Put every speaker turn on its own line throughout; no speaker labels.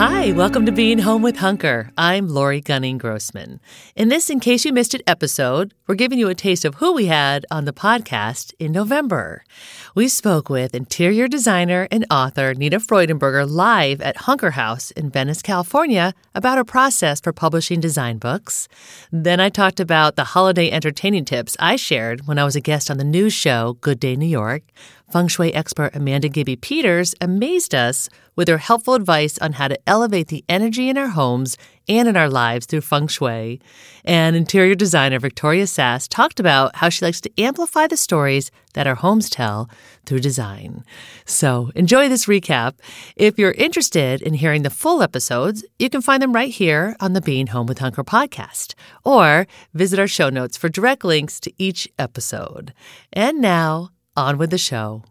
Hi, welcome to Being Home with Hunker. I'm Laurie Gunning Grossman. In this In Case You Missed It episode, we're giving you a taste of who we had on the podcast in November. We spoke with interior designer and author Nina Freudenberger live at Hunker House in Venice, California, about her process for publishing design books. Then I talked about the holiday entertaining tips I shared when I was a guest on the news show Good Day New York. Feng Shui expert Amanda Gibby Peters amazed us with her helpful advice on how to elevate the energy in our homes and in our lives through feng shui. And interior designer Victoria Sass talked about how she likes to amplify the stories that our homes tell through design. So enjoy this recap. If you're interested in hearing the full episodes, you can find them right here on the Being Home with Hunker podcast, or visit our show notes for direct links to each episode. And now, on with the show.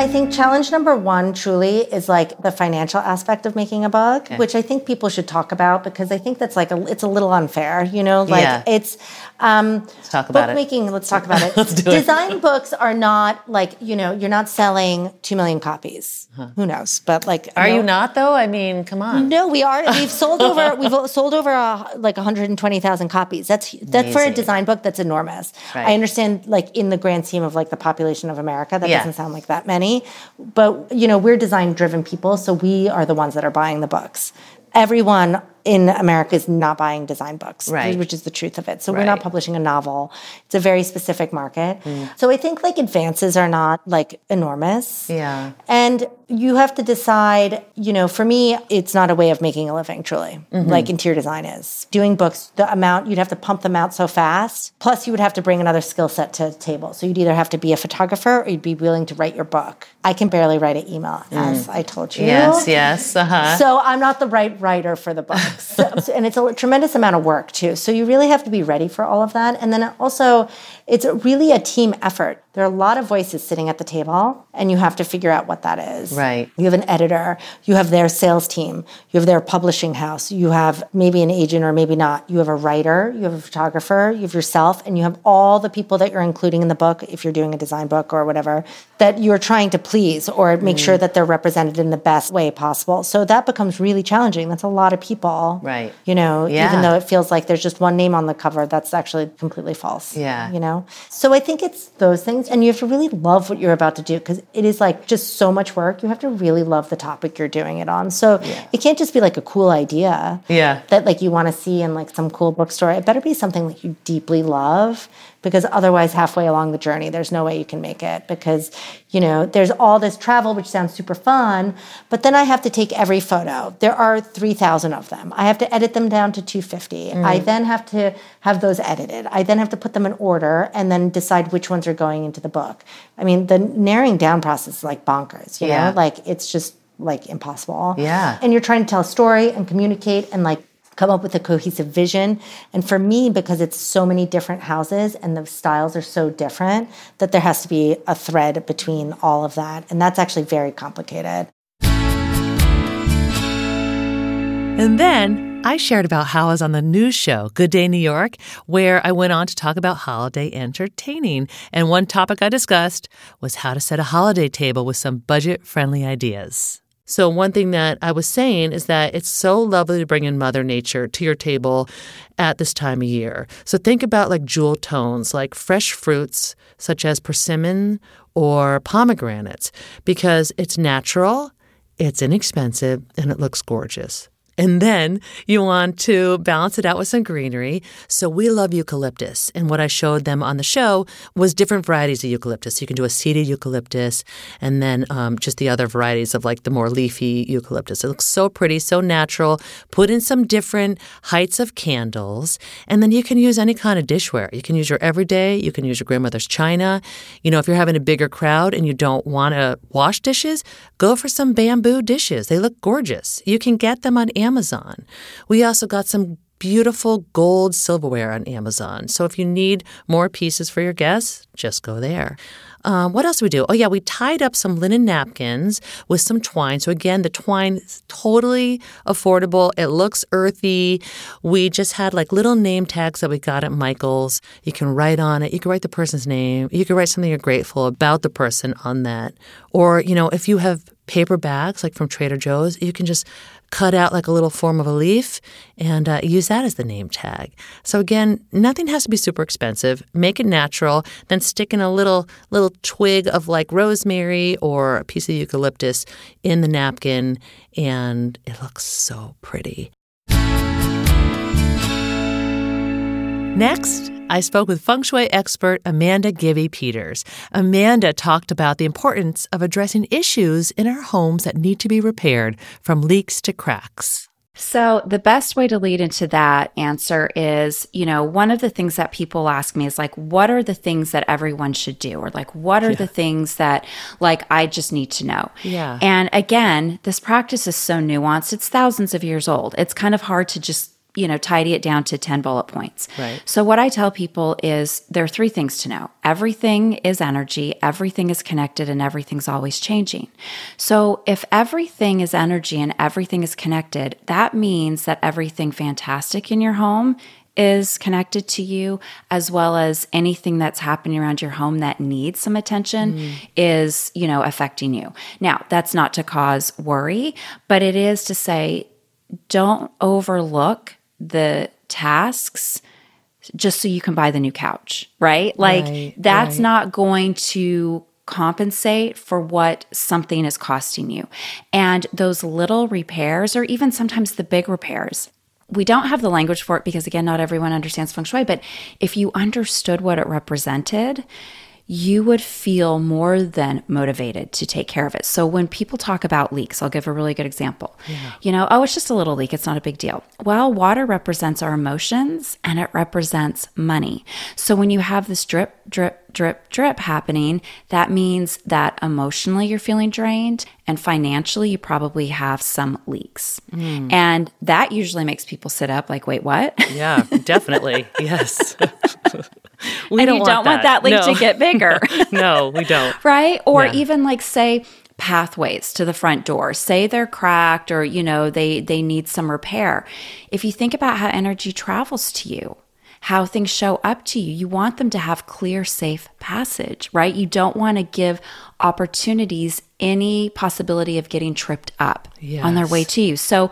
I think challenge number one truly is like the financial aspect of making a book, okay. which I think people should talk about because I think that's like a, it's a little unfair, you know, like yeah. it's
um, let's talk about
bookmaking.
It.
Let's talk about it.
let's do
Design it. books are not like you know you're not selling two million copies. Huh. Who knows? But like,
are you, you not though? I mean, come on.
No, we are. We've sold over. we've sold over a, like 120,000 copies. That's that for a design book. That's enormous. Right. I understand, like in the grand scheme of like the population of America, that yeah. doesn't sound like that many. But, you know, we're design driven people, so we are the ones that are buying the books. Everyone in America is not buying design books,
right.
which is the truth of it. So right. we're not publishing a novel. It's a very specific market. Mm. So I think like advances are not like enormous.
Yeah.
And you have to decide, you know, for me, it's not a way of making a living, truly, mm-hmm. like interior design is. Doing books, the amount, you'd have to pump them out so fast. Plus, you would have to bring another skill set to the table. So you'd either have to be a photographer or you'd be willing to write your book. I can barely write an email, mm. as I told you.
Yes, yes. Uh-huh.
So I'm not the right writer for the book. so, and it's a tremendous amount of work too. So you really have to be ready for all of that. And then also, it's really a team effort. There are a lot of voices sitting at the table, and you have to figure out what that is.
Right.
You have an editor, you have their sales team, you have their publishing house, you have maybe an agent or maybe not. You have a writer, you have a photographer, you have yourself, and you have all the people that you're including in the book, if you're doing a design book or whatever, that you're trying to please or make mm. sure that they're represented in the best way possible. So that becomes really challenging. That's a lot of people.
Right.
You know,
yeah.
even though it feels like there's just one name on the cover, that's actually completely false.
Yeah.
You know? So I think it's those things and you have to really love what you're about to do because it is like just so much work. You have to really love the topic you're doing it on. So yeah. it can't just be like a cool idea.
Yeah.
That like you want to see in like some cool bookstore. It better be something that you deeply love because otherwise halfway along the journey there's no way you can make it because you know there's all this travel which sounds super fun but then i have to take every photo there are 3000 of them i have to edit them down to 250 mm. i then have to have those edited i then have to put them in order and then decide which ones are going into the book i mean the narrowing down process is like bonkers you yeah. know like it's just like impossible.
Yeah.
And you're trying to tell a story and communicate and like come up with a cohesive vision. And for me, because it's so many different houses and the styles are so different, that there has to be a thread between all of that. And that's actually very complicated.
And then I shared about how I was on the news show, Good Day New York, where I went on to talk about holiday entertaining. And one topic I discussed was how to set a holiday table with some budget friendly ideas. So, one thing that I was saying is that it's so lovely to bring in Mother Nature to your table at this time of year. So, think about like jewel tones, like fresh fruits such as persimmon or pomegranates, because it's natural, it's inexpensive, and it looks gorgeous. And then you want to balance it out with some greenery. So we love eucalyptus. And what I showed them on the show was different varieties of eucalyptus. You can do a seeded eucalyptus and then um, just the other varieties of like the more leafy eucalyptus. It looks so pretty, so natural. Put in some different heights of candles. And then you can use any kind of dishware. You can use your everyday, you can use your grandmother's china. You know, if you're having a bigger crowd and you don't want to wash dishes, go for some bamboo dishes. They look gorgeous. You can get them on Amazon. Amazon. We also got some beautiful gold silverware on Amazon. So if you need more pieces for your guests, just go there. Um, what else do we do? Oh, yeah, we tied up some linen napkins with some twine. So, again, the twine is totally affordable. It looks earthy. We just had like little name tags that we got at Michael's. You can write on it. You can write the person's name. You can write something you're grateful about the person on that. Or, you know, if you have paper bags like from Trader Joe's, you can just cut out like a little form of a leaf and uh, use that as the name tag. So again, nothing has to be super expensive. Make it natural, then stick in a little little twig of like rosemary or a piece of eucalyptus in the napkin and it looks so pretty. Next, I spoke with feng shui expert Amanda Gibby Peters. Amanda talked about the importance of addressing issues in our homes that need to be repaired, from leaks to cracks.
So, the best way to lead into that answer is, you know, one of the things that people ask me is like, what are the things that everyone should do? Or like, what are yeah. the things that, like, I just need to know?
Yeah.
And again, this practice is so nuanced. It's thousands of years old. It's kind of hard to just you know, tidy it down to 10 bullet points.
Right.
So, what I tell people is there are three things to know everything is energy, everything is connected, and everything's always changing. So, if everything is energy and everything is connected, that means that everything fantastic in your home is connected to you, as well as anything that's happening around your home that needs some attention mm. is, you know, affecting you. Now, that's not to cause worry, but it is to say, don't overlook the tasks just so you can buy the new couch, right? Like right, that's right. not going to compensate for what something is costing you. And those little repairs, or even sometimes the big repairs, we don't have the language for it because, again, not everyone understands feng shui. But if you understood what it represented, you would feel more than motivated to take care of it. So when people talk about leaks, I'll give a really good example. Yeah. You know, oh, it's just a little leak, it's not a big deal. Well, water represents our emotions and it represents money. So when you have this drip, drip, drip, drip happening, that means that emotionally you're feeling drained and financially you probably have some leaks. Mm. And that usually makes people sit up like, wait, what?
Yeah, definitely. yes.
we
and
don't
you
want don't
that.
want that leak
no.
to get bigger.
no, we don't.
Right? Or
yeah.
even like say pathways to the front door. Say they're cracked or you know they they need some repair. If you think about how energy travels to you, how things show up to you. You want them to have clear, safe passage, right? You don't want to give opportunities any possibility of getting tripped up yes. on their way to you. So,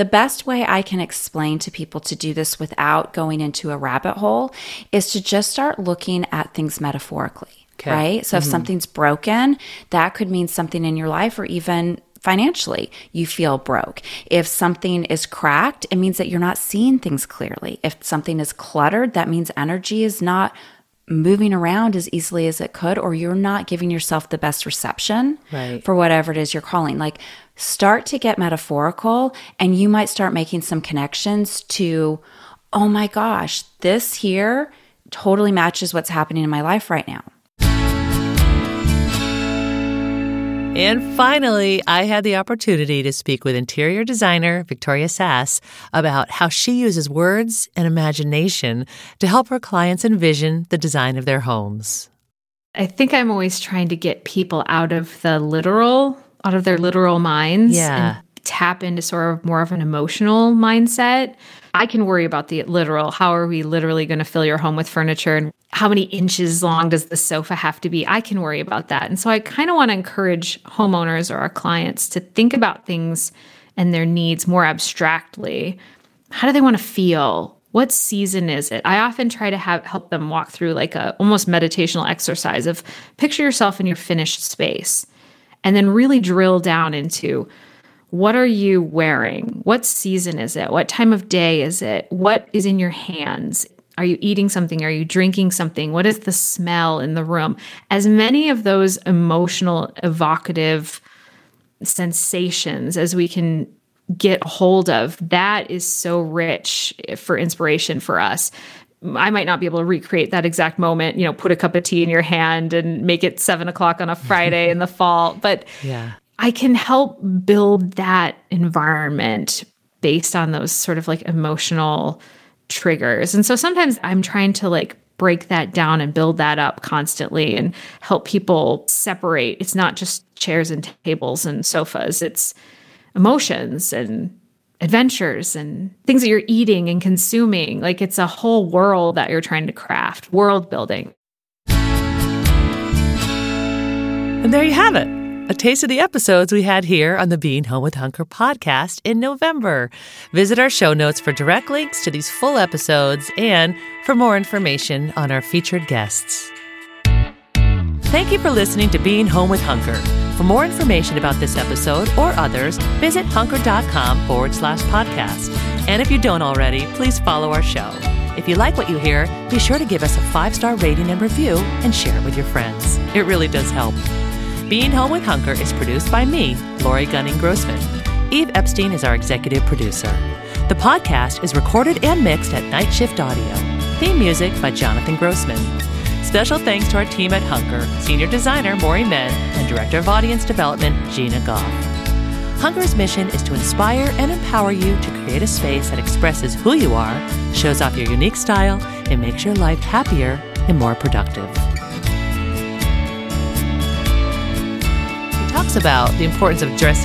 the best way I can explain to people to do this without going into a rabbit hole is to just start looking at things metaphorically. Okay. Right. So, mm-hmm. if something's broken, that could mean something in your life or even financially, you feel broke. If something is cracked, it means that you're not seeing things clearly. If something is cluttered, that means energy is not moving around as easily as it could, or you're not giving yourself the best reception
right.
for whatever it is you're calling. Like, start to get metaphorical, and you might start making some connections to, oh my gosh, this here totally matches what's happening in my life right now.
And finally, I had the opportunity to speak with interior designer Victoria Sass about how she uses words and imagination to help her clients envision the design of their homes.
I think I'm always trying to get people out of the literal, out of their literal minds
Yeah.
and tap into sort of more of an emotional mindset. I can worry about the literal. How are we literally going to fill your home with furniture and how many inches long does the sofa have to be? I can worry about that. And so I kind of want to encourage homeowners or our clients to think about things and their needs more abstractly. How do they want to feel? What season is it? I often try to have help them walk through like a almost meditational exercise of picture yourself in your finished space and then really drill down into what are you wearing? What season is it? What time of day is it? What is in your hands? Are you eating something? Are you drinking something? What is the smell in the room? As many of those emotional, evocative sensations as we can get hold of, that is so rich for inspiration for us. I might not be able to recreate that exact moment, you know, put a cup of tea in your hand and make it seven o'clock on a Friday in the fall. But
Yeah.
I can help build that environment based on those sort of like emotional triggers. And so sometimes I'm trying to like break that down and build that up constantly and help people separate. It's not just chairs and tables and sofas, it's emotions and adventures and things that you're eating and consuming. Like it's a whole world that you're trying to craft, world building.
And there you have it. A taste of the episodes we had here on the Being Home with Hunker podcast in November. Visit our show notes for direct links to these full episodes and for more information on our featured guests. Thank you for listening to Being Home with Hunker. For more information about this episode or others, visit hunker.com forward slash podcast. And if you don't already, please follow our show. If you like what you hear, be sure to give us a five star rating and review and share it with your friends. It really does help. Being Home with Hunker is produced by me, Laurie Gunning Grossman. Eve Epstein is our executive producer. The podcast is recorded and mixed at Night Shift Audio. Theme music by Jonathan Grossman. Special thanks to our team at Hunker, senior designer Maury Men, and director of audience development Gina Goff. Hunker's mission is to inspire and empower you to create a space that expresses who you are, shows off your unique style, and makes your life happier and more productive. He talks about the importance of dress.